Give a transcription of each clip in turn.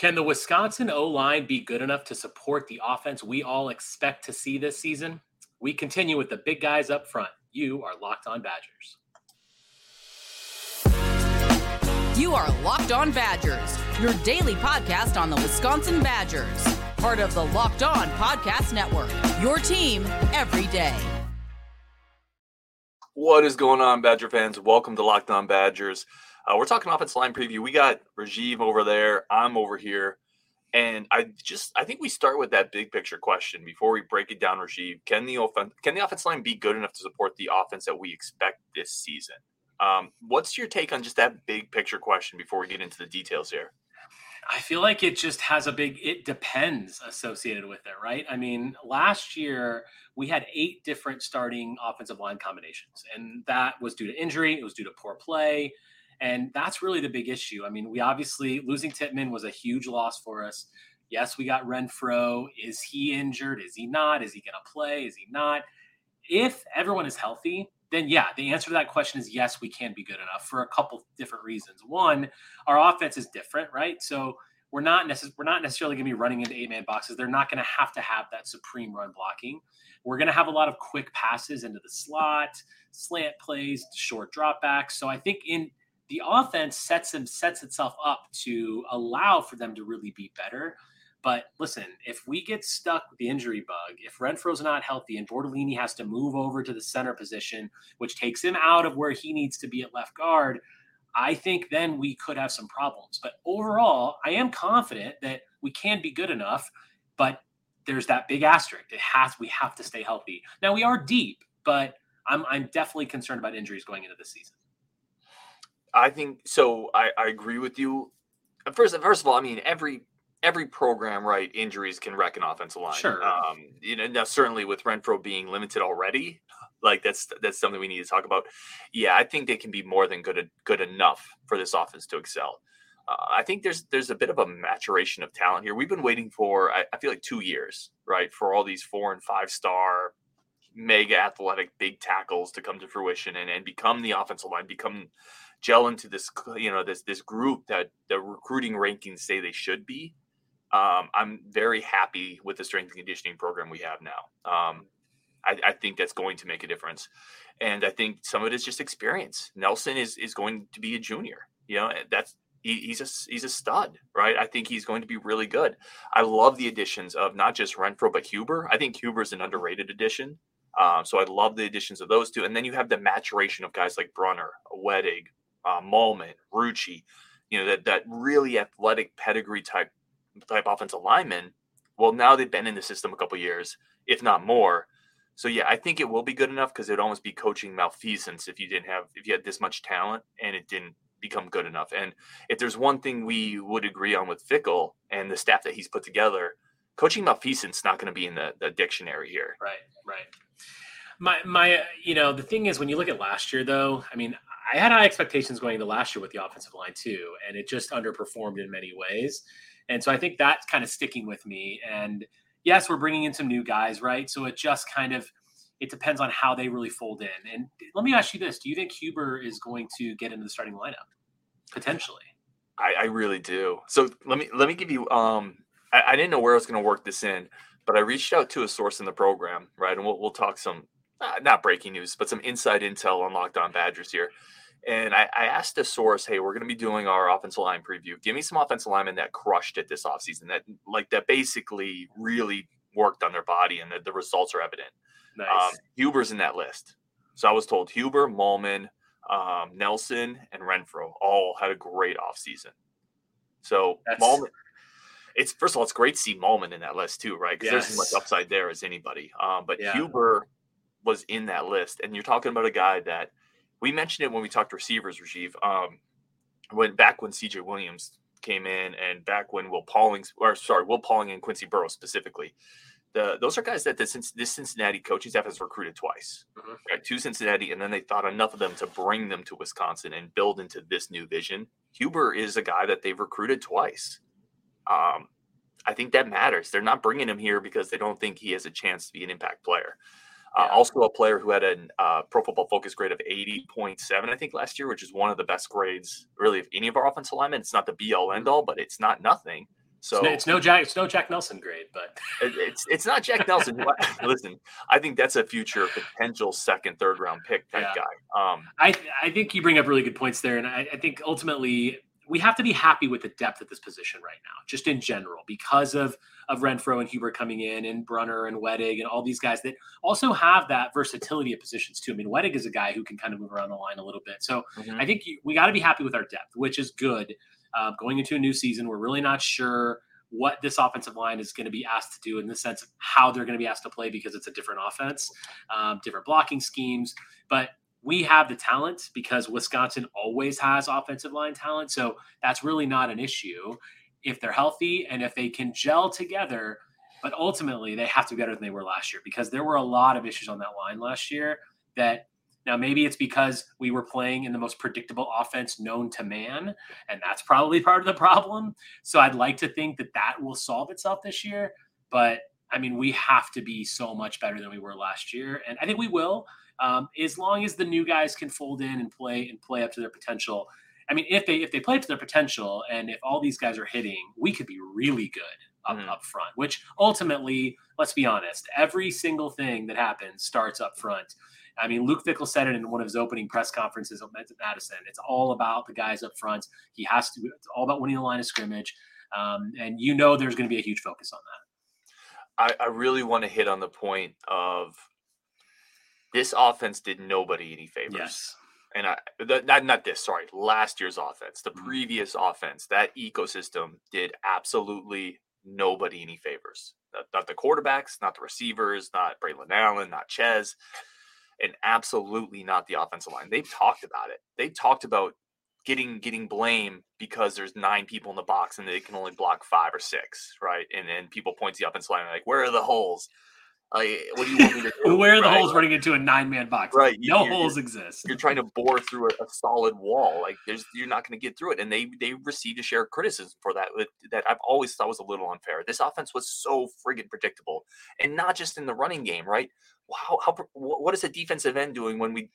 Can the Wisconsin O line be good enough to support the offense we all expect to see this season? We continue with the big guys up front. You are Locked On Badgers. You are Locked On Badgers, your daily podcast on the Wisconsin Badgers, part of the Locked On Podcast Network, your team every day. What is going on, Badger fans? Welcome to Locked On Badgers. Uh, we're talking offense line preview. We got Rajiv over there. I'm over here. And I just I think we start with that big picture question before we break it down, Rajiv. Can the offense can the offense line be good enough to support the offense that we expect this season? Um, what's your take on just that big picture question before we get into the details here? I feel like it just has a big it depends associated with it, right? I mean, last year we had eight different starting offensive line combinations, and that was due to injury, it was due to poor play, and that's really the big issue. I mean, we obviously losing Tippmann was a huge loss for us. Yes, we got Renfro. Is he injured? Is he not? Is he going to play? Is he not? If everyone is healthy, then yeah, the answer to that question is yes, we can be good enough for a couple different reasons. One, our offense is different, right? So we're not necess- we're not necessarily going to be running into eight man boxes. They're not going to have to have that supreme run blocking. We're going to have a lot of quick passes into the slot, slant plays, short dropbacks. So I think in the offense sets them sets itself up to allow for them to really be better. But listen, if we get stuck with the injury bug, if Renfro's not healthy and Bortolini has to move over to the center position, which takes him out of where he needs to be at left guard, I think then we could have some problems. But overall, I am confident that we can be good enough. But there's that big asterisk. It has we have to stay healthy. Now we are deep, but I'm I'm definitely concerned about injuries going into the season. I think so. I, I agree with you. First, first of all, I mean every every program, right? Injuries can wreck an offensive line. Sure. Um, you know, now certainly with Renfro being limited already, like that's that's something we need to talk about. Yeah, I think they can be more than good good enough for this offense to excel. Uh, I think there's there's a bit of a maturation of talent here. We've been waiting for I, I feel like two years, right, for all these four and five star mega athletic big tackles to come to fruition and, and become the offensive line, become gel into this you know this this group that the recruiting rankings say they should be um, i'm very happy with the strength and conditioning program we have now. Um, I, I, think that's going to make a difference. And i think some of it is just experience. Nelson is is going to be a junior you know that's he, he's a he's a stud right? I think he's going to be really good. I love the additions of not just renfro but huber. I think huber is an underrated addition. Um, so I love the additions of those two. And then you have the maturation of guys like Brunner, Wedig, uh, Mahlman, Rucci, you know, that that really athletic pedigree type type offensive lineman. Well, now they've been in the system a couple years, if not more. So yeah, I think it will be good enough because it'd almost be coaching malfeasance if you didn't have if you had this much talent and it didn't become good enough. And if there's one thing we would agree on with Fickell and the staff that he's put together, coaching malfeasance not going to be in the, the dictionary here. Right, right. My my, you know, the thing is when you look at last year though, I mean, I had high expectations going into last year with the offensive line too, and it just underperformed in many ways. And so I think that's kind of sticking with me. And yes, we're bringing in some new guys, right? So it just kind of it depends on how they really fold in. And let me ask you this: Do you think Huber is going to get into the starting lineup potentially? I, I really do. So let me let me give you. Um, I, I didn't know where I was going to work this in, but I reached out to a source in the program, right? And we'll we'll talk some uh, not breaking news, but some inside intel on Locked On Badgers here. And I, I asked the source, hey, we're going to be doing our offensive line preview. Give me some offensive linemen that crushed it this offseason, that like that basically really worked on their body and the, the results are evident. Nice. Um, Huber's in that list. So I was told Huber, Mahlman, um, Nelson, and Renfro all had a great offseason. So That's... It's first of all, it's great to see Mahlman in that list too, right? Because yes. there's as much upside there as anybody. Um, but yeah. Huber was in that list, and you're talking about a guy that we mentioned it when we talked to receivers, Rajiv. Um, when back when CJ Williams came in, and back when Will Pauling, or sorry, Will Pauling and Quincy Burrows specifically, the those are guys that this, this Cincinnati coaching staff has recruited twice, mm-hmm. right? To Cincinnati, and then they thought enough of them to bring them to Wisconsin and build into this new vision. Huber is a guy that they've recruited twice. Um, I think that matters. They're not bringing him here because they don't think he has a chance to be an impact player. Uh, also, a player who had a uh, Pro Football Focus grade of 80.7, I think, last year, which is one of the best grades, really, of any of our offensive linemen. It's not the be all end all, but it's not nothing. So it's no, it's no Jack, it's no Jack Nelson grade, but it, it's it's not Jack Nelson. Listen, I think that's a future potential second, third round pick type yeah. guy. Um, I I think you bring up really good points there, and I, I think ultimately we have to be happy with the depth at this position right now, just in general, because of of Renfro and Huber coming in, and Brunner and Wedig and all these guys that also have that versatility of positions too. I mean, Wedig is a guy who can kind of move around the line a little bit, so mm-hmm. I think we got to be happy with our depth, which is good. Uh, going into a new season, we're really not sure what this offensive line is going to be asked to do in the sense of how they're going to be asked to play because it's a different offense, um, different blocking schemes. But we have the talent because Wisconsin always has offensive line talent. So that's really not an issue if they're healthy and if they can gel together. But ultimately, they have to be better than they were last year because there were a lot of issues on that line last year that now, maybe it's because we were playing in the most predictable offense known to man, and that's probably part of the problem. So I'd like to think that that will solve itself this year. But I mean, we have to be so much better than we were last year, and I think we will, um, as long as the new guys can fold in and play and play up to their potential. I mean, if they if they play up to their potential, and if all these guys are hitting, we could be really good up, mm. up front. Which ultimately, let's be honest, every single thing that happens starts up front. I mean, Luke Fickell said it in one of his opening press conferences at Madison. It's all about the guys up front. He has to. It's all about winning the line of scrimmage, um, and you know there's going to be a huge focus on that. I, I really want to hit on the point of this offense did nobody any favors. Yes. And I not not this, sorry, last year's offense, the mm-hmm. previous offense, that ecosystem did absolutely nobody any favors. Not, not the quarterbacks, not the receivers, not Braylon Allen, not Chez and absolutely not the offensive line. They've talked about it. They've talked about getting getting blame because there's nine people in the box and they can only block five or six, right? And then people point to the offensive line like, where are the holes? Like, what do you want me to do? Where are the right? holes running into a nine man box? Right. No you're, holes exist. You're trying to bore through a, a solid wall. Like there's you're not going to get through it. And they they received a share of criticism for that that I've always thought was a little unfair. This offense was so friggin' predictable. And not just in the running game, right? How, how what is a defensive end doing when we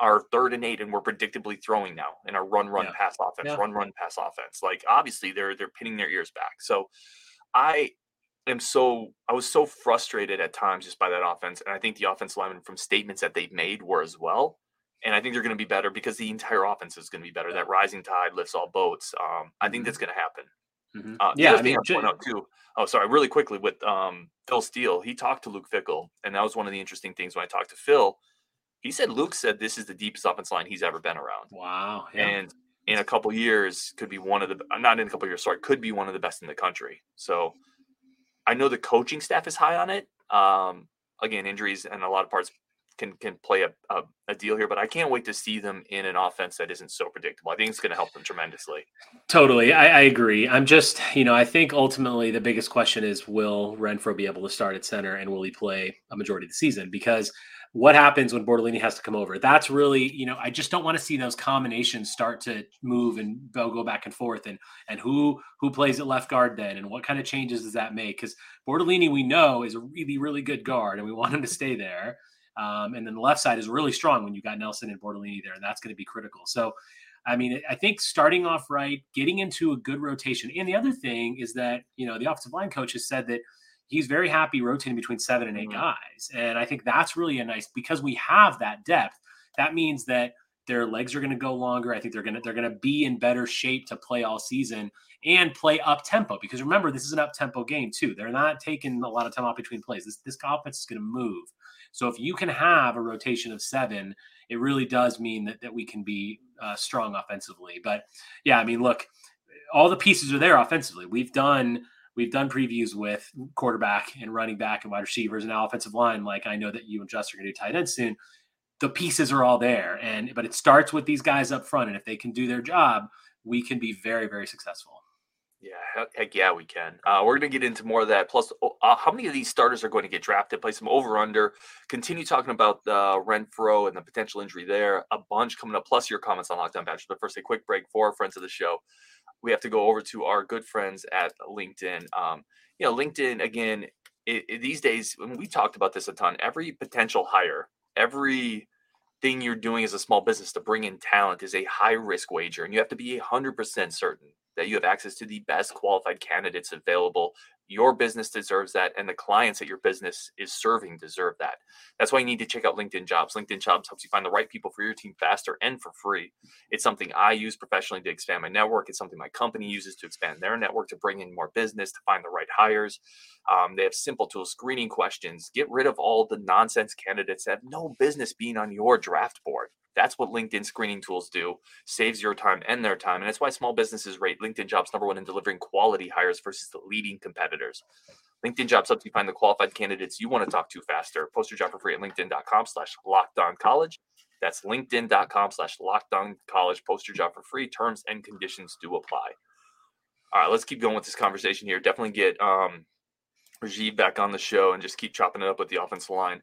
are third and eight and we're predictably throwing now in our run run yeah. pass offense, yeah. run run pass offense? Like obviously they're they're pinning their ears back. So I am so I was so frustrated at times just by that offense, and I think the offensive linemen from statements that they've made were as well. And I think they're going to be better because the entire offense is going to be better. That rising tide lifts all boats. Um, I think that's mm-hmm. going to happen. Mm-hmm. Uh, yeah, I mean, I point out too. Oh, sorry, really quickly with um, Phil Steele, he talked to Luke Fickell, and that was one of the interesting things when I talked to Phil. He said Luke said this is the deepest offense line he's ever been around. Wow! Yeah. And in a couple years, could be one of the not in a couple years, sorry, could be one of the best in the country. So I know the coaching staff is high on it. Um, again, injuries and a lot of parts can can play a, a, a, deal here, but I can't wait to see them in an offense that isn't so predictable. I think it's going to help them tremendously. Totally, I, I, agree. I'm just, you know, I think ultimately the biggest question is will Renfro be able to start at center and will he play a majority of the season? Because what happens when Bortolini has to come over? That's really, you know, I just don't want to see those combinations start to move and go back and forth, and and who who plays at left guard then, and what kind of changes does that make? Because Bortolini, we know, is a really really good guard, and we want him to stay there. Um, and then the left side is really strong when you got Nelson and Bortolini there, and that's going to be critical. So, I mean, I think starting off right, getting into a good rotation, and the other thing is that you know the offensive line coach has said that he's very happy rotating between seven and 8 mm-hmm. guys. And I think that's really a nice because we have that depth. That means that their legs are going to go longer. I think they're going to they're going to be in better shape to play all season and play up tempo because remember this is an up tempo game too. They're not taking a lot of time off between plays. This this offense is going to move. So if you can have a rotation of seven, it really does mean that that we can be uh, strong offensively. But yeah, I mean, look, all the pieces are there offensively. We've done we've done previews with quarterback and running back and wide receivers and offensive line. Like I know that you and Just are going to do tight end soon. The pieces are all there, and but it starts with these guys up front, and if they can do their job, we can be very very successful. Yeah, heck, yeah, we can. Uh, we're going to get into more of that. Plus, uh, how many of these starters are going to get drafted? Play some over under. Continue talking about uh, Renfro and the potential injury there. A bunch coming up. Plus, your comments on Locked On Badgers. But first, a quick break for our friends of the show we have to go over to our good friends at LinkedIn. Um, you know, LinkedIn again. It, it, these days, when we talked about this a ton, every potential hire, every thing you're doing as a small business to bring in talent is a high risk wager, and you have to be hundred percent certain that you have access to the best qualified candidates available. Your business deserves that, and the clients that your business is serving deserve that. That's why you need to check out LinkedIn Jobs. LinkedIn Jobs helps you find the right people for your team faster and for free. It's something I use professionally to expand my network. It's something my company uses to expand their network, to bring in more business, to find the right hires. Um, they have simple tools, screening questions. Get rid of all the nonsense candidates that have no business being on your draft board. That's what LinkedIn screening tools do. Saves your time and their time. And that's why small businesses rate LinkedIn jobs number one in delivering quality hires versus the leading competitors. LinkedIn jobs helps you find the qualified candidates you want to talk to faster. Post your job for free at LinkedIn.com slash lockdown college. That's LinkedIn.com slash lockdown college. Post your job for free. Terms and conditions do apply. All right, let's keep going with this conversation here. Definitely get um Rajiv back on the show and just keep chopping it up with the offensive line.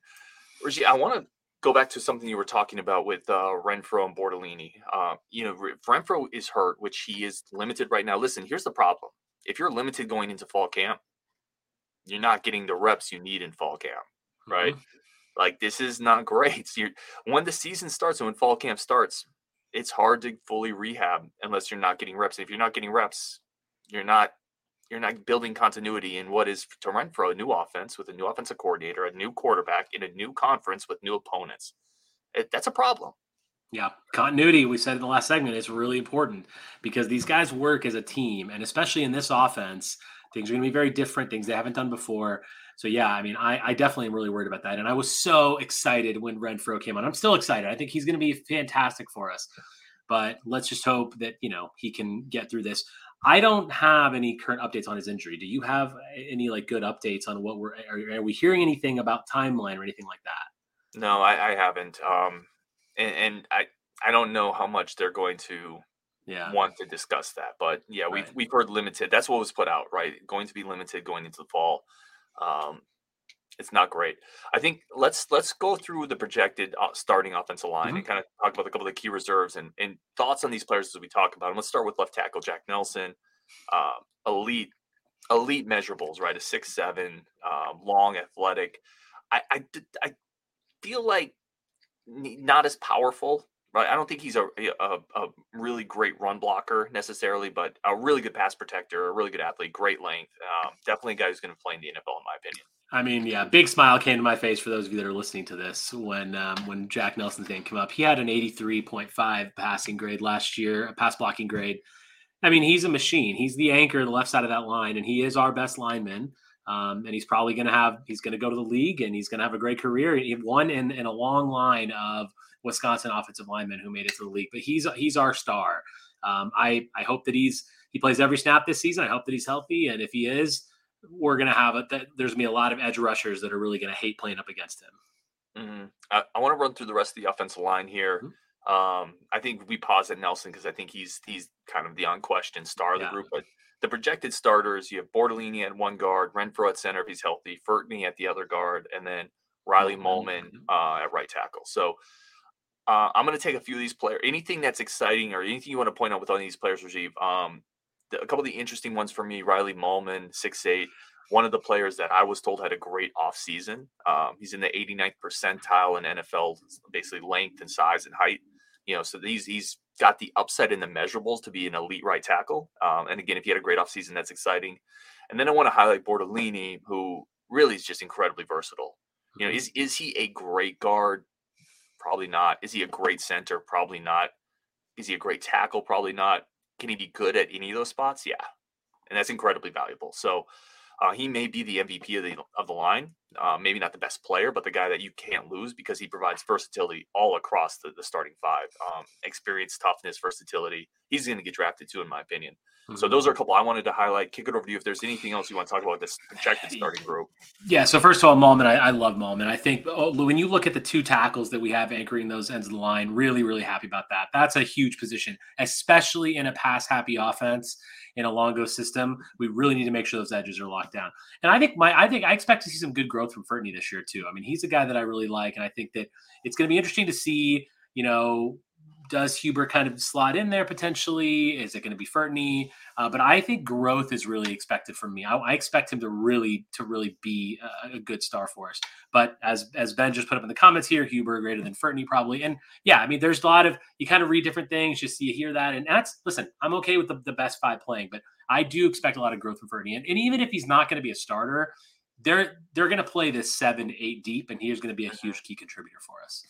Rajiv, I want to go back to something you were talking about with uh, Renfro and Bortolini. Uh, you know, Renfro is hurt, which he is limited right now. Listen, here's the problem: if you're limited going into fall camp, you're not getting the reps you need in fall camp, right? Mm-hmm. Like this is not great. So when the season starts and when fall camp starts, it's hard to fully rehab unless you're not getting reps. And if you're not getting reps, you're not you're not building continuity in what is to Renfro a new offense with a new offensive coordinator, a new quarterback in a new conference with new opponents. It, that's a problem. Yeah, continuity. We said in the last segment is really important because these guys work as a team, and especially in this offense, things are going to be very different. Things they haven't done before. So yeah, I mean, I, I definitely am really worried about that, and I was so excited when Renfro came on. I'm still excited. I think he's going to be fantastic for us. But let's just hope that you know he can get through this. I don't have any current updates on his injury. Do you have any like good updates on what we're are, are we hearing anything about timeline or anything like that? No, I, I haven't. Um, and, and, I I don't know how much they're going to yeah. want to discuss that, but yeah, right. we've we've heard limited. That's what was put out, right? Going to be limited going into the fall. Um, it's not great. I think let's let's go through the projected uh, starting offensive line mm-hmm. and kind of talk about a couple of the key reserves and, and thoughts on these players as we talk about them. Let's start with left tackle Jack Nelson, uh, elite elite measurables, right? A six seven, uh, long, athletic. I, I I feel like not as powerful. I don't think he's a, a, a really great run blocker necessarily, but a really good pass protector, a really good athlete, great length. Um, definitely a guy who's going to play in the NFL, in my opinion. I mean, yeah, big smile came to my face for those of you that are listening to this when um, when Jack Nelson's name came up. He had an 83.5 passing grade last year, a pass blocking grade. I mean, he's a machine. He's the anchor the left side of that line, and he is our best lineman. Um, and he's probably going to have he's going to go to the league and he's going to have a great career. He won in, in a long line of Wisconsin offensive linemen who made it to the league, but he's he's our star. Um, I I hope that he's he plays every snap this season. I hope that he's healthy, and if he is, we're going to have it. That there's to be a lot of edge rushers that are really going to hate playing up against him. Mm-hmm. I, I want to run through the rest of the offensive line here. Mm-hmm. Um, I think we pause at Nelson because I think he's he's kind of the unquestioned star of the yeah. group. But the projected starters, you have Bortolini at one guard, Renfro at center if he's healthy, Furtney at the other guard, and then Riley mm-hmm. uh, at right tackle. So uh, I'm going to take a few of these players. Anything that's exciting or anything you want to point out with all these players, Rajiv? Um, the, a couple of the interesting ones for me: Riley Mahlman, six eight, one of the players that I was told had a great offseason. Um, he's in the 89th percentile in NFL, basically length and size and height. You know, so these he's got the upside in the measurables to be an elite right tackle. Um, and again, if he had a great offseason, that's exciting. And then I want to highlight Bortolini, who really is just incredibly versatile. You know, mm-hmm. is is he a great guard? Probably not. Is he a great center? Probably not. Is he a great tackle? Probably not. Can he be good at any of those spots? Yeah, and that's incredibly valuable. So uh, he may be the MVP of the of the line. Uh, maybe not the best player, but the guy that you can't lose because he provides versatility all across the, the starting five. Um, experience, toughness, versatility. He's going to get drafted too, in my opinion. Mm-hmm. So those are a couple I wanted to highlight. Kick it over to you if there's anything else you want to talk about this projected starting group. Yeah. So first of all, Mahlman, I, I love Mahlman. I think oh, when you look at the two tackles that we have anchoring those ends of the line, really, really happy about that. That's a huge position, especially in a pass happy offense in a Longo system. We really need to make sure those edges are locked down. And I think my I think I expect to see some good growth from Furtney this year too. I mean, he's a guy that I really like, and I think that it's going to be interesting to see. You know, does Huber kind of slot in there potentially? Is it going to be Furtney? Uh, but I think growth is really expected from me. I, I expect him to really to really be a, a, good star for us. But as as Ben just put up in the comments here, Huber greater than Furtney probably. And yeah, I mean, there's a lot of you kind of read different things, just you hear that, and that's listen. I'm okay with the, the best five playing, but I do expect a lot of growth from Furtney. And, and even if he's not going to be a starter, they're they're going to play this seven eight deep, and he's going to be a huge key contributor for us.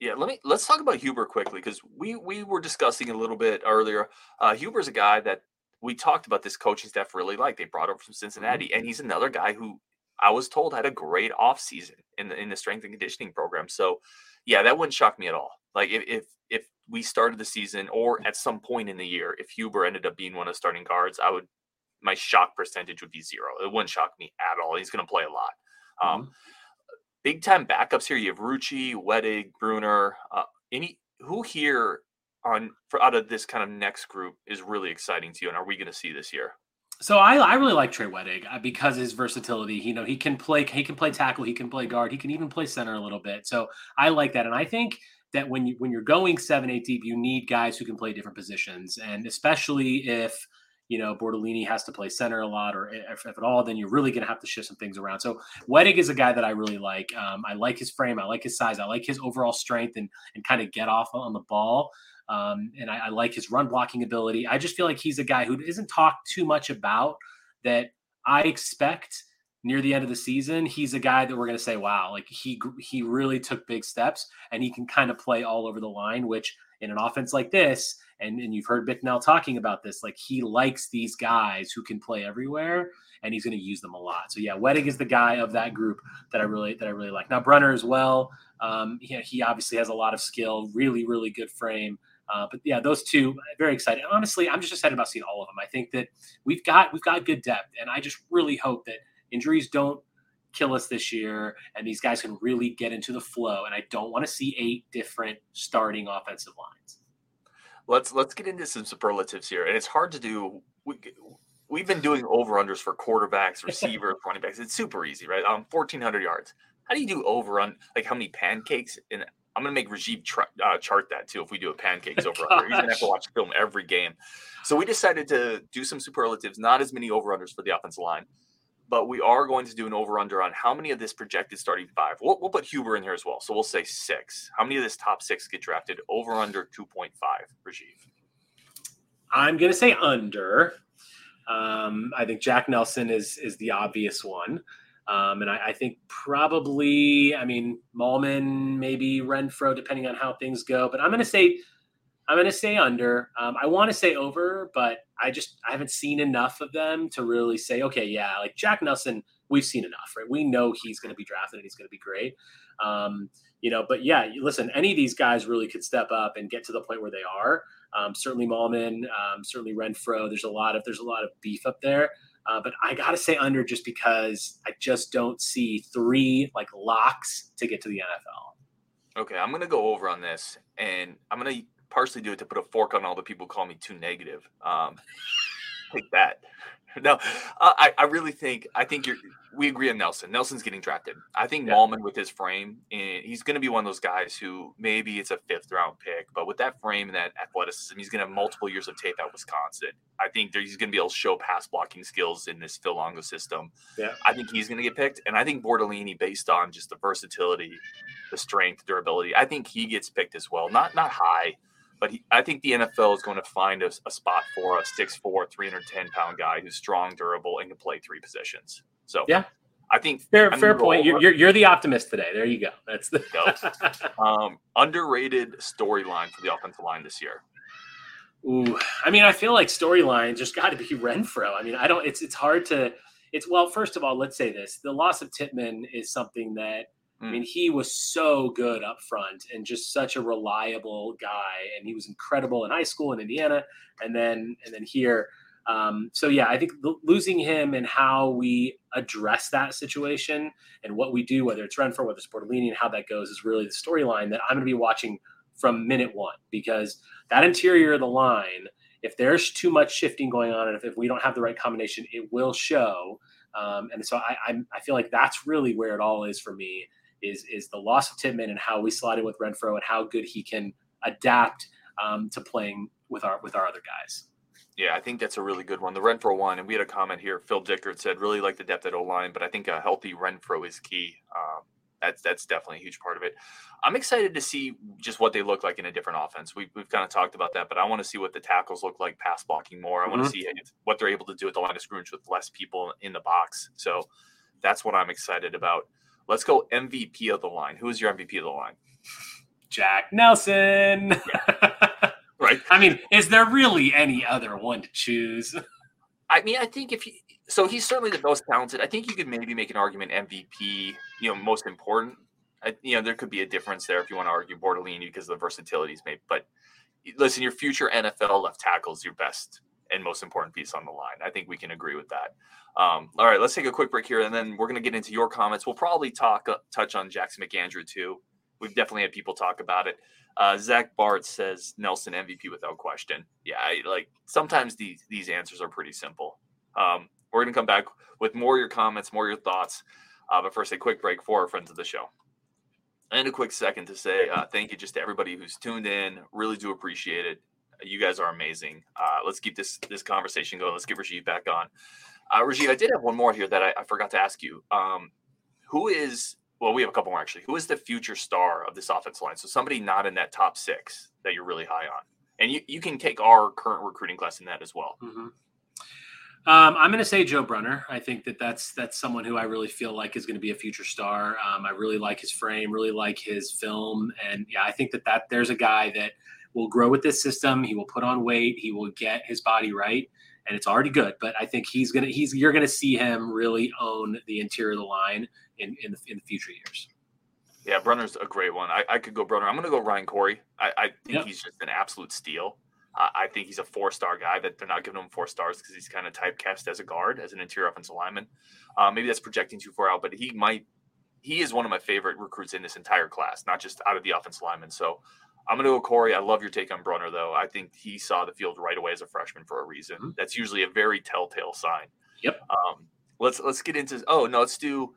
Yeah, let me let's talk about Huber quickly because we we were discussing a little bit earlier. Uh, Huber's a guy that we talked about this coaching staff really like. They brought him from Cincinnati, mm-hmm. and he's another guy who I was told had a great offseason in the in the strength and conditioning program. So, yeah, that wouldn't shock me at all. Like if if if we started the season or at some point in the year, if Huber ended up being one of the starting guards, I would my shock percentage would be zero. It wouldn't shock me at all. He's going to play a lot. Um, mm-hmm big time backups here. You have Rucci, Wedig, Brunner. Uh, any who here on for out of this kind of next group is really exciting to you, and are we going to see this year? So I, I really like Trey Wedig uh, because his versatility. You know, he can play he can play tackle, he can play guard, he can even play center a little bit. So I like that, and I think that when you when you're going seven eight deep, you need guys who can play different positions, and especially if you know, Bortolini has to play center a lot, or if, if at all, then you're really going to have to shift some things around. So Wedig is a guy that I really like. Um, I like his frame. I like his size. I like his overall strength and and kind of get off on the ball. Um, and I, I like his run blocking ability. I just feel like he's a guy who isn't talked too much about that I expect near the end of the season, he's a guy that we're going to say, wow, like he he really took big steps and he can kind of play all over the line, which in an offense like this, and, and you've heard Bicknell talking about this, like he likes these guys who can play everywhere and he's going to use them a lot. So yeah, Wedig is the guy of that group that I really that I really like. Now Brunner as well. Um, he, he obviously has a lot of skill, really really good frame. Uh, but yeah, those two very excited. Honestly, I'm just excited about seeing all of them. I think that we've got we've got good depth, and I just really hope that injuries don't kill us this year and these guys can really get into the flow. And I don't want to see eight different starting offensive lines let's let's get into some superlatives here, and it's hard to do. We, we've been doing over unders for quarterbacks, receivers, running backs. It's super easy, right? Um, fourteen hundred yards. How do you do over on like how many pancakes? And I'm gonna make Rajiv tra- uh, chart that too. If we do a pancakes over under, he's gonna have to watch film every game. So we decided to do some superlatives, not as many over unders for the offensive line but we are going to do an over under on how many of this projected starting five. We'll, we'll, put Huber in here as well. So we'll say six. How many of this top six get drafted over under 2.5, Rajiv? I'm going to say under. Um, I think Jack Nelson is is the obvious one. Um, and I, I, think probably, I mean, Mahlman, maybe Renfro, depending on how things go. But I'm going to say I'm going to say under. Um, I want to say over, but I just I haven't seen enough of them to really say, okay, yeah, like Jack Nelson, we've seen enough, right? We know he's going to be drafted and he's going to be great. Um, you know, but yeah, listen, any of these guys really could step up and get to the point where they are. Um, certainly Mahlman, um, certainly Renfro. There's a lot of there's a lot of beef up there. Uh, but I got to say under just because I just don't see three like locks to get to the NFL. Okay, I'm going to go over on this, and I'm going to partially do it to put a fork on all the people who call me too negative. Um, like that. No, I, I really think I think you're. We agree on Nelson. Nelson's getting drafted. I think yeah. Mahlman with his frame, and he's going to be one of those guys who maybe it's a fifth round pick, but with that frame and that athleticism, he's going to have multiple years of tape at Wisconsin. I think he's going to be able to show pass blocking skills in this Phil Longo system. Yeah, I think he's going to get picked, and I think Bortolini, based on just the versatility, the strength, durability, I think he gets picked as well. Not not high but he, I think the NFL is going to find a, a spot for a 6'4", 310 pound guy who's strong, durable, and can play three positions. So yeah, I think fair I'm fair point. You're, you're, you're the optimist today. There you go. That's the um, underrated storyline for the offensive line this year. Ooh, I mean, I feel like storyline just got to be Renfro. I mean, I don't. It's it's hard to. It's well. First of all, let's say this: the loss of Tippmann is something that I mean, mm. he was so good up front and just such a reliable guy, and he was incredible in high school in Indiana, and then and then here. Um, so yeah, I think losing him and how we address that situation and what we do, whether it's Renfro, whether it's Bortolini, and how that goes, is really the storyline that I'm going to be watching from minute one because that interior of the line, if there's too much shifting going on, and if, if we don't have the right combination, it will show. Um, and so I, I, I feel like that's really where it all is for me is is the loss of Tippmann and how we slide in with Renfro and how good he can adapt um, to playing with our with our other guys. Yeah, I think that's a really good one. The Renfro one, and we had a comment here. Phil Dickert said, really like the depth at O line, but I think a healthy Renfro is key. Um, that's that's definitely a huge part of it. I'm excited to see just what they look like in a different offense. We, we've kind of talked about that, but I want to see what the tackles look like pass blocking more. I want to mm-hmm. see what they're able to do at the line of scrimmage with less people in the box. So that's what I'm excited about. Let's go MVP of the line. Who is your MVP of the line? Jack Nelson. Yeah. right? I mean, is there really any other one to choose? I mean, I think if he, so he's certainly the most talented. I think you could maybe make an argument MVP, you know, most important. I, you know, there could be a difference there if you want to argue Bortolini because of the versatility he's made. But listen, your future NFL left tackle is your best and most important piece on the line. I think we can agree with that. Um, all right, let's take a quick break here, and then we're going to get into your comments. We'll probably talk uh, touch on Jackson McAndrew too. We've definitely had people talk about it. Uh, Zach Bart says Nelson MVP without question. Yeah, I, like sometimes these these answers are pretty simple. Um, we're going to come back with more of your comments, more of your thoughts. Uh, but first, a quick break for our friends of the show. And a quick second to say uh, thank you just to everybody who's tuned in. Really do appreciate it. You guys are amazing. Uh, let's keep this this conversation going. Let's get Rajiv back on. Uh, Rajiv, I did have one more here that I, I forgot to ask you. Um, who is well, we have a couple more actually. Who is the future star of this offense line? So somebody not in that top six that you're really high on, and you, you can take our current recruiting class in that as well. Mm-hmm. Um, I'm going to say Joe Brunner. I think that that's that's someone who I really feel like is going to be a future star. Um, I really like his frame, really like his film, and yeah, I think that that there's a guy that will grow with this system. He will put on weight. He will get his body right, and it's already good. But I think he's gonna he's you're gonna see him really own the interior of the line in in the, in the future years. Yeah, Brunner's a great one. I, I could go Brunner. I'm going to go Ryan Corey. I, I think yep. he's just an absolute steal. Uh, I think he's a four star guy that they're not giving him four stars because he's kind of typecast as a guard, as an interior offensive lineman. Uh, maybe that's projecting too far out, but he might. He is one of my favorite recruits in this entire class, not just out of the offensive lineman. So I'm going to go Corey. I love your take on Brunner, though. I think he saw the field right away as a freshman for a reason. Mm-hmm. That's usually a very telltale sign. Yep. Um, let's let's get into. Oh no, let's do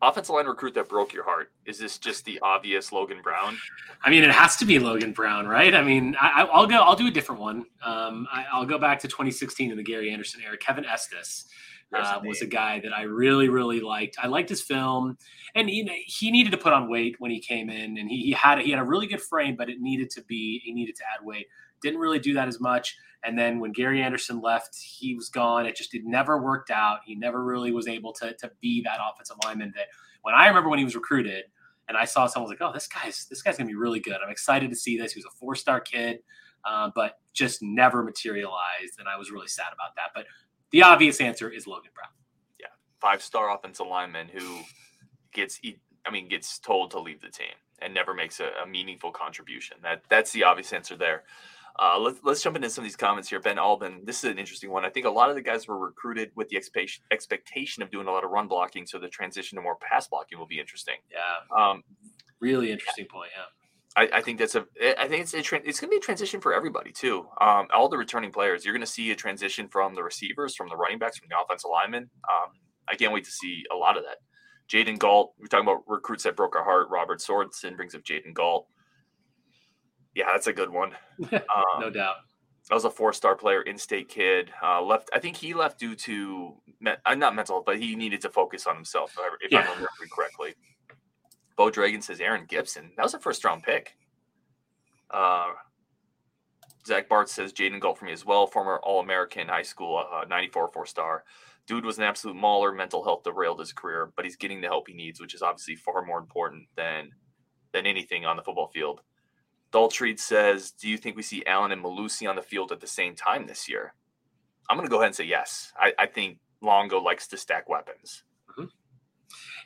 offensive line recruit that broke your heart? Is this just the obvious Logan Brown? I mean, it has to be Logan Brown, right? I mean, I, will go. I'll do a different one. Um, I, will go back to 2016 in the Gary Anderson era. Kevin Estes uh, was a guy that I really, really liked. I liked his film, and he he needed to put on weight when he came in, and he, he had he had a really good frame, but it needed to be he needed to add weight. Didn't really do that as much. And then when Gary Anderson left, he was gone. It just it never worked out. He never really was able to to be that offensive lineman that when I remember when he was recruited and I saw someone was like, oh, this guy's this guy's gonna be really good. I'm excited to see this. He was a four star kid, uh, but just never materialized, and I was really sad about that. But the obvious answer is Logan Brown. Yeah, five star offensive lineman who gets I mean gets told to leave the team and never makes a, a meaningful contribution. That that's the obvious answer there. Uh, let's, let's jump into some of these comments here. Ben Albin, this is an interesting one. I think a lot of the guys were recruited with the expectation, expectation of doing a lot of run blocking, so the transition to more pass blocking will be interesting. Yeah. Um, really interesting point. Yeah. I, I, think that's a. I think it's a tra- it's going to be a transition for everybody too. Um, all the returning players, you're going to see a transition from the receivers, from the running backs, from the offensive linemen. Um, I can't wait to see a lot of that. Jaden Galt, we're talking about recruits that broke our heart. Robert Sorensen brings up Jaden Galt. Yeah, that's a good one. Um, no doubt. That was a four-star player, in-state kid. Uh, left. I think he left due to me- uh, not mental, but he needed to focus on himself. If yeah. I remember correctly. Bo Dragon says Aaron Gibson. That was a first-round pick. Uh, Zach Bart says Jaden Galt for me as well. Former All-American high school, uh, 94 four-star. Dude was an absolute mauler. Mental health derailed his career, but he's getting the help he needs, which is obviously far more important than than anything on the football field. Daltreed says, "Do you think we see Allen and Mellusi on the field at the same time this year?" I'm going to go ahead and say yes. I, I think Longo likes to stack weapons.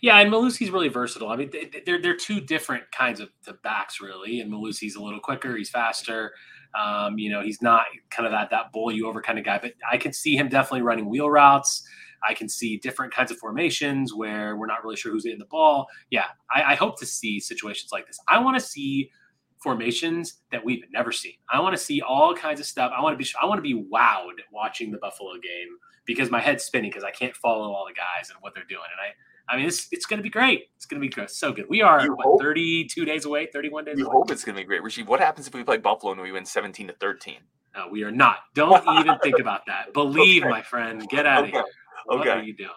Yeah, and Mellusi's really versatile. I mean, they're they're two different kinds of backs, really. And Mellusi's a little quicker. He's faster. Um, you know, he's not kind of that that bowl you over kind of guy. But I can see him definitely running wheel routes. I can see different kinds of formations where we're not really sure who's getting the ball. Yeah, I, I hope to see situations like this. I want to see formations that we've never seen. I want to see all kinds of stuff. I want to be I want to be wowed watching the Buffalo game because my head's spinning because I can't follow all the guys and what they're doing. And I mean, it's it's going to be great. It's going to be so good. We are what, 32 days away, 31 days. You away? hope it's going to be great, Rasheed. What happens if we play Buffalo and we win 17 to 13? No, we are not. Don't even think about that. Believe, okay. my friend. Get out okay. of here. What okay. are you doing?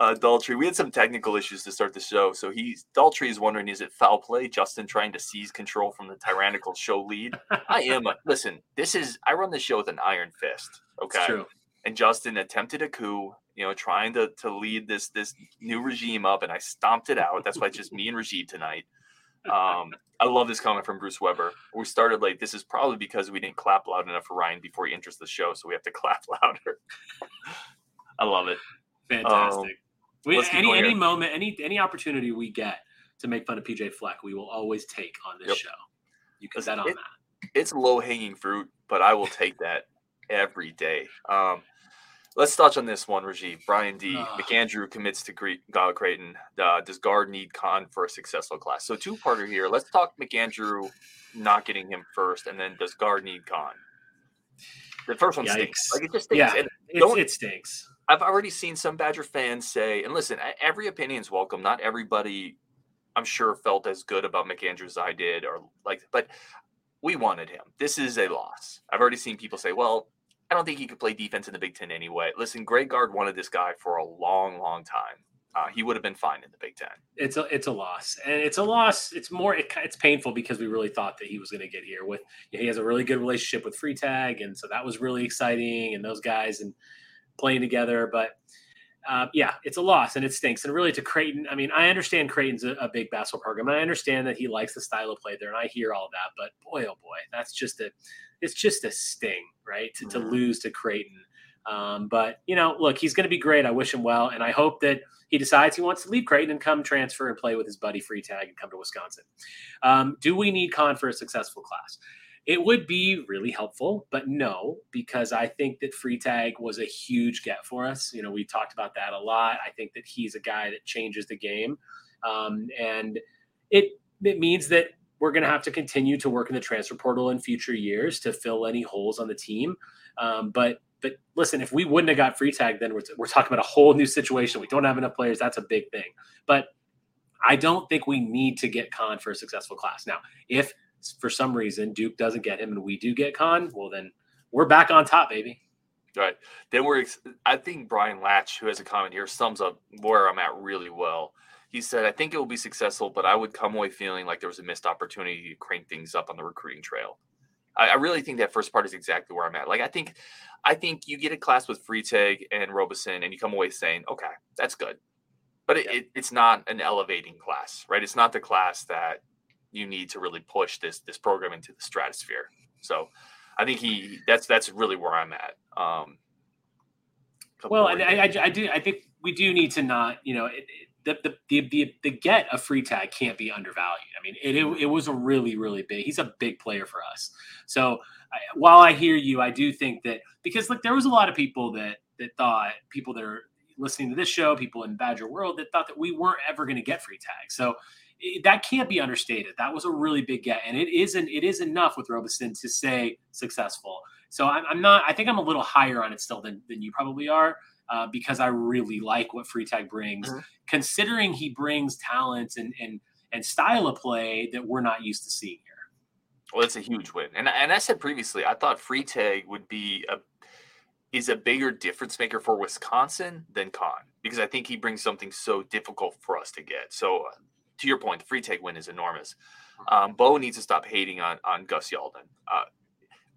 Uh, Daltrey, we had some technical issues to start the show. So he's Daltrey is wondering, is it foul play? Justin trying to seize control from the tyrannical show lead. I am. A, listen, this is I run the show with an iron fist. Okay. True. And Justin attempted a coup, you know, trying to to lead this this new regime up, and I stomped it out. That's why it's just me and Rajiv tonight. Um, I love this comment from Bruce Weber. We started late. This is probably because we didn't clap loud enough for Ryan before he enters the show, so we have to clap louder. I love it. Fantastic. Um, we, any any moment, any any opportunity we get to make fun of PJ Fleck, we will always take on this yep. show. You can bet on it, that. It's low hanging fruit, but I will take that every day. Um, let's touch on this one, Rajiv. Brian D. Uh, McAndrew commits to Gre- uh, Creighton. Uh, does Gard need Kon for a successful class? So two parter here. Let's talk McAndrew not getting him first, and then does Gard need Kon? The first one Yikes. stinks. Like it just stinks. Yeah, it stinks. I've already seen some Badger fans say, and listen, every opinion is welcome. Not everybody, I'm sure, felt as good about McAndrew as I did, or like, but we wanted him. This is a loss. I've already seen people say, well, I don't think he could play defense in the Big Ten anyway. Listen, Greg Gard wanted this guy for a long, long time. Uh, he would have been fine in the Big Ten. It's a it's a loss, and it's a loss. It's more it, it's painful because we really thought that he was going to get here. With he has a really good relationship with Freitag, and so that was really exciting. And those guys, and playing together. But uh, yeah, it's a loss and it stinks. And really, to Creighton, I mean, I understand Creighton's a, a, big basketball program, and I understand that he likes the style of play there, and I hear all that. But boy, oh boy, that's just a, it's just a sting, right? To, to mm-hmm. lose to Creighton. Um, but you know, look, he's going to be great. I wish him well, and I hope that he decides he wants to leave Creighton and come transfer and play with his buddy Freitag and come to Wisconsin. Um, do we need Kon for a successful class? It would be really helpful, but no, because I think that Freitag was a huge get for us. You know, we talked about that a lot. I think that he's a guy that changes the game, um, and it it means that we're going to have to continue to work in the transfer portal in future years to fill any holes on the team. Um, but but listen, if we wouldn't have got Freitag, then we're, we're talking about a whole new situation. We don't have enough players. That's a big thing. But I don't think we need to get Kon for a successful class. Now, if for some reason Duke doesn't get him and we do get Kon, well then we're back on top, baby. Right. Then we're. I think Brian Latch, who has a comment here, sums up where I'm at really well. He said, "I think it will be successful, but I would come away feeling like there was a missed opportunity to crank things up on the recruiting trail." I, I really think that first part is exactly where I'm at. Like, I think, I think you get a class with Freitag and Robeson, and you come away saying, "Okay, that's good," but it, yeah. it, it's not an elevating class, right? It's not the class that you need to really push this this program into the stratosphere. So I think he that's that's really where I'm at. Um, well, and I, I, I, do I think we do need to not you know it, the, the, the the the get a Freitag can't be undervalued. I mean it, it, it was a really really big. He's a big player for us. So I, while I hear you, I do think that because look, there was a lot of people that that thought people that are listening to this show, people in Badger World that thought that we weren't ever going to get Freitag. So that can't be understated. That was a really big get, and it isn't. It is enough with Robeson to say successful. So I'm, I'm, not. I think I'm a little higher on it still than than you probably are. Uh, because I really like what Freitag brings, mm-hmm. considering he brings talent and, and and style of play that we're not used to seeing here. Well, it's a huge win, and and I said previously, I thought Freitag would be a is a bigger difference maker for Wisconsin than Kon because I think he brings something so difficult for us to get. So to your point, the Freitag win is enormous. Um, Bo needs to stop hating on on Gus Yalden. Uh,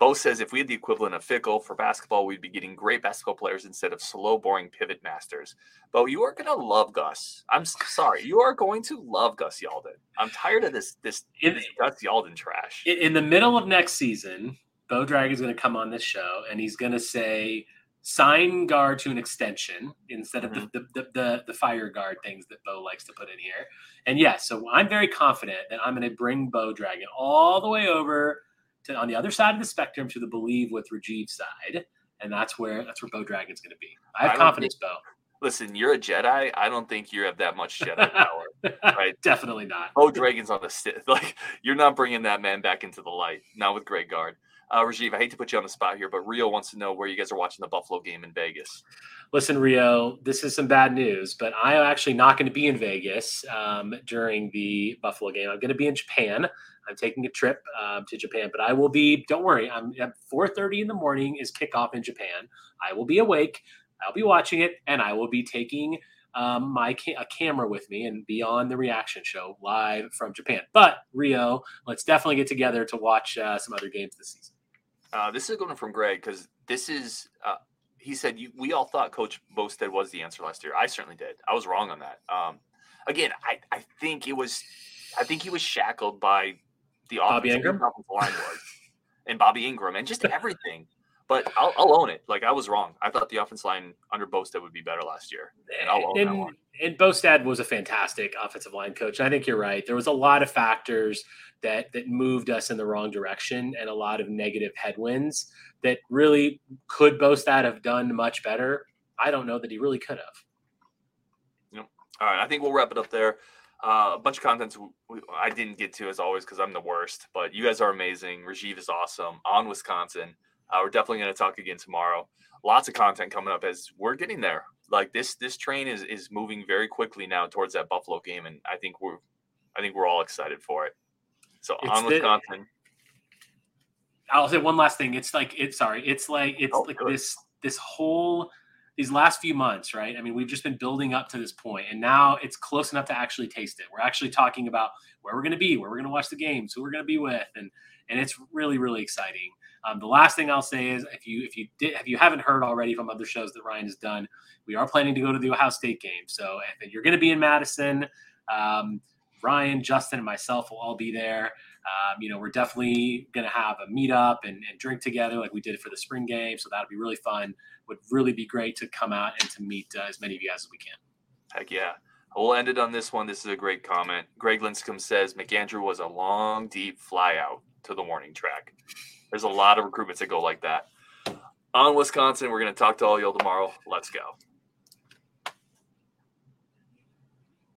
Bo says if we had the equivalent of Fickell for basketball, we'd be getting great basketball players instead of slow, boring pivot masters. Bo, you are going to love Gus. I'm sorry, you are going to love Gus Yalden. I'm tired of this this, in, this Gus Yalden trash. In the middle of next season, Bo Drag is going to come on this show and he's going to say sign Gard to an extension instead of mm-hmm. the, the, the, the, fire Gard things that Bo likes to put in here. And yes, so I'm very confident that I'm going to bring Bo Dragon all the way over to on the other side of the spectrum to the believe with Rajiv side. And that's where that's where Bo Dragon's going to be. I have I confidence, think, Bo. Listen, you're a Jedi. I don't think you have that much Jedi power, right? Definitely not. Bo Dragon's on the Sith. Like you're not bringing that man back into the light. Not with Greg Gard. Uh, Rajiv, I hate to put you on the spot here, but Rio wants to know where you guys are watching the Buffalo game in Vegas. Listen, Rio, this is some bad news, but I am actually not going to be in Vegas um, during the Buffalo game. I'm going to be in Japan. I'm taking a trip um, to Japan, but I will be. Don't worry. I'm at 4:30 in the morning is kickoff in Japan. I will be awake. I'll be watching it, and I will be taking um, my ca- a camera with me and be on the reaction show live from Japan. But Rio, let's definitely get together to watch uh, some other games this season. Uh, this is going from Greg because this is. Uh, he said you, we all thought Coach Bostad was the answer last year. I certainly did. I was wrong on that. Um, again, I, I think it was. I think he was shackled by the Bobby offensive Ingram? line was, and Bobby Ingram, and just everything. But I'll, I'll own it. Like I was wrong. I thought the offense line under Bostad would be better last year, and I'll own that one. and Bostad was a fantastic offensive line coach. I think you're right. There was a lot of factors that that moved us in the wrong direction, and a lot of negative headwinds that really could Bostad have done much better. I don't know that he really could have. All right, I think we'll wrap it up there. Uh, a bunch of contents we, I didn't get to as always because I'm the worst, but you guys are amazing. Rajiv is awesome on Wisconsin. Uh, we're definitely going to talk again tomorrow. Lots of content coming up as we're getting there. Like this, this train is is moving very quickly now towards that Buffalo game, and I think we're, I think we're all excited for it. So It's on the- Wisconsin, I'll say one last thing. It's like it's sorry. It's like it's Oh, like good. this this whole these last few months, right? I mean, we've just been building up to this point, and now it's close enough to actually taste it. We're actually talking about where we're going to be, where we're going to watch the games, who we're going to be with, and and it's really really exciting. Um, the last thing I'll say is if you if you did if you haven't heard already from other shows that Ryan has done, we are planning to go to the Ohio State game. So if you're going to be in Madison, um, Ryan, Justin, and myself will all be there. Um, you know, we're definitely going to have a meetup and, and drink together like we did for the spring game. So that'll be really fun. Would really be great to come out and to meet uh, as many of you guys as we can. heck yeah. We'll end it on this one. This is a great comment. Greg Linscomb says McAndrew was a long, deep flyout to the warning track. There's a lot of recruitments that go like that. On Wisconsin, we're going to talk to all y'all tomorrow. Let's go.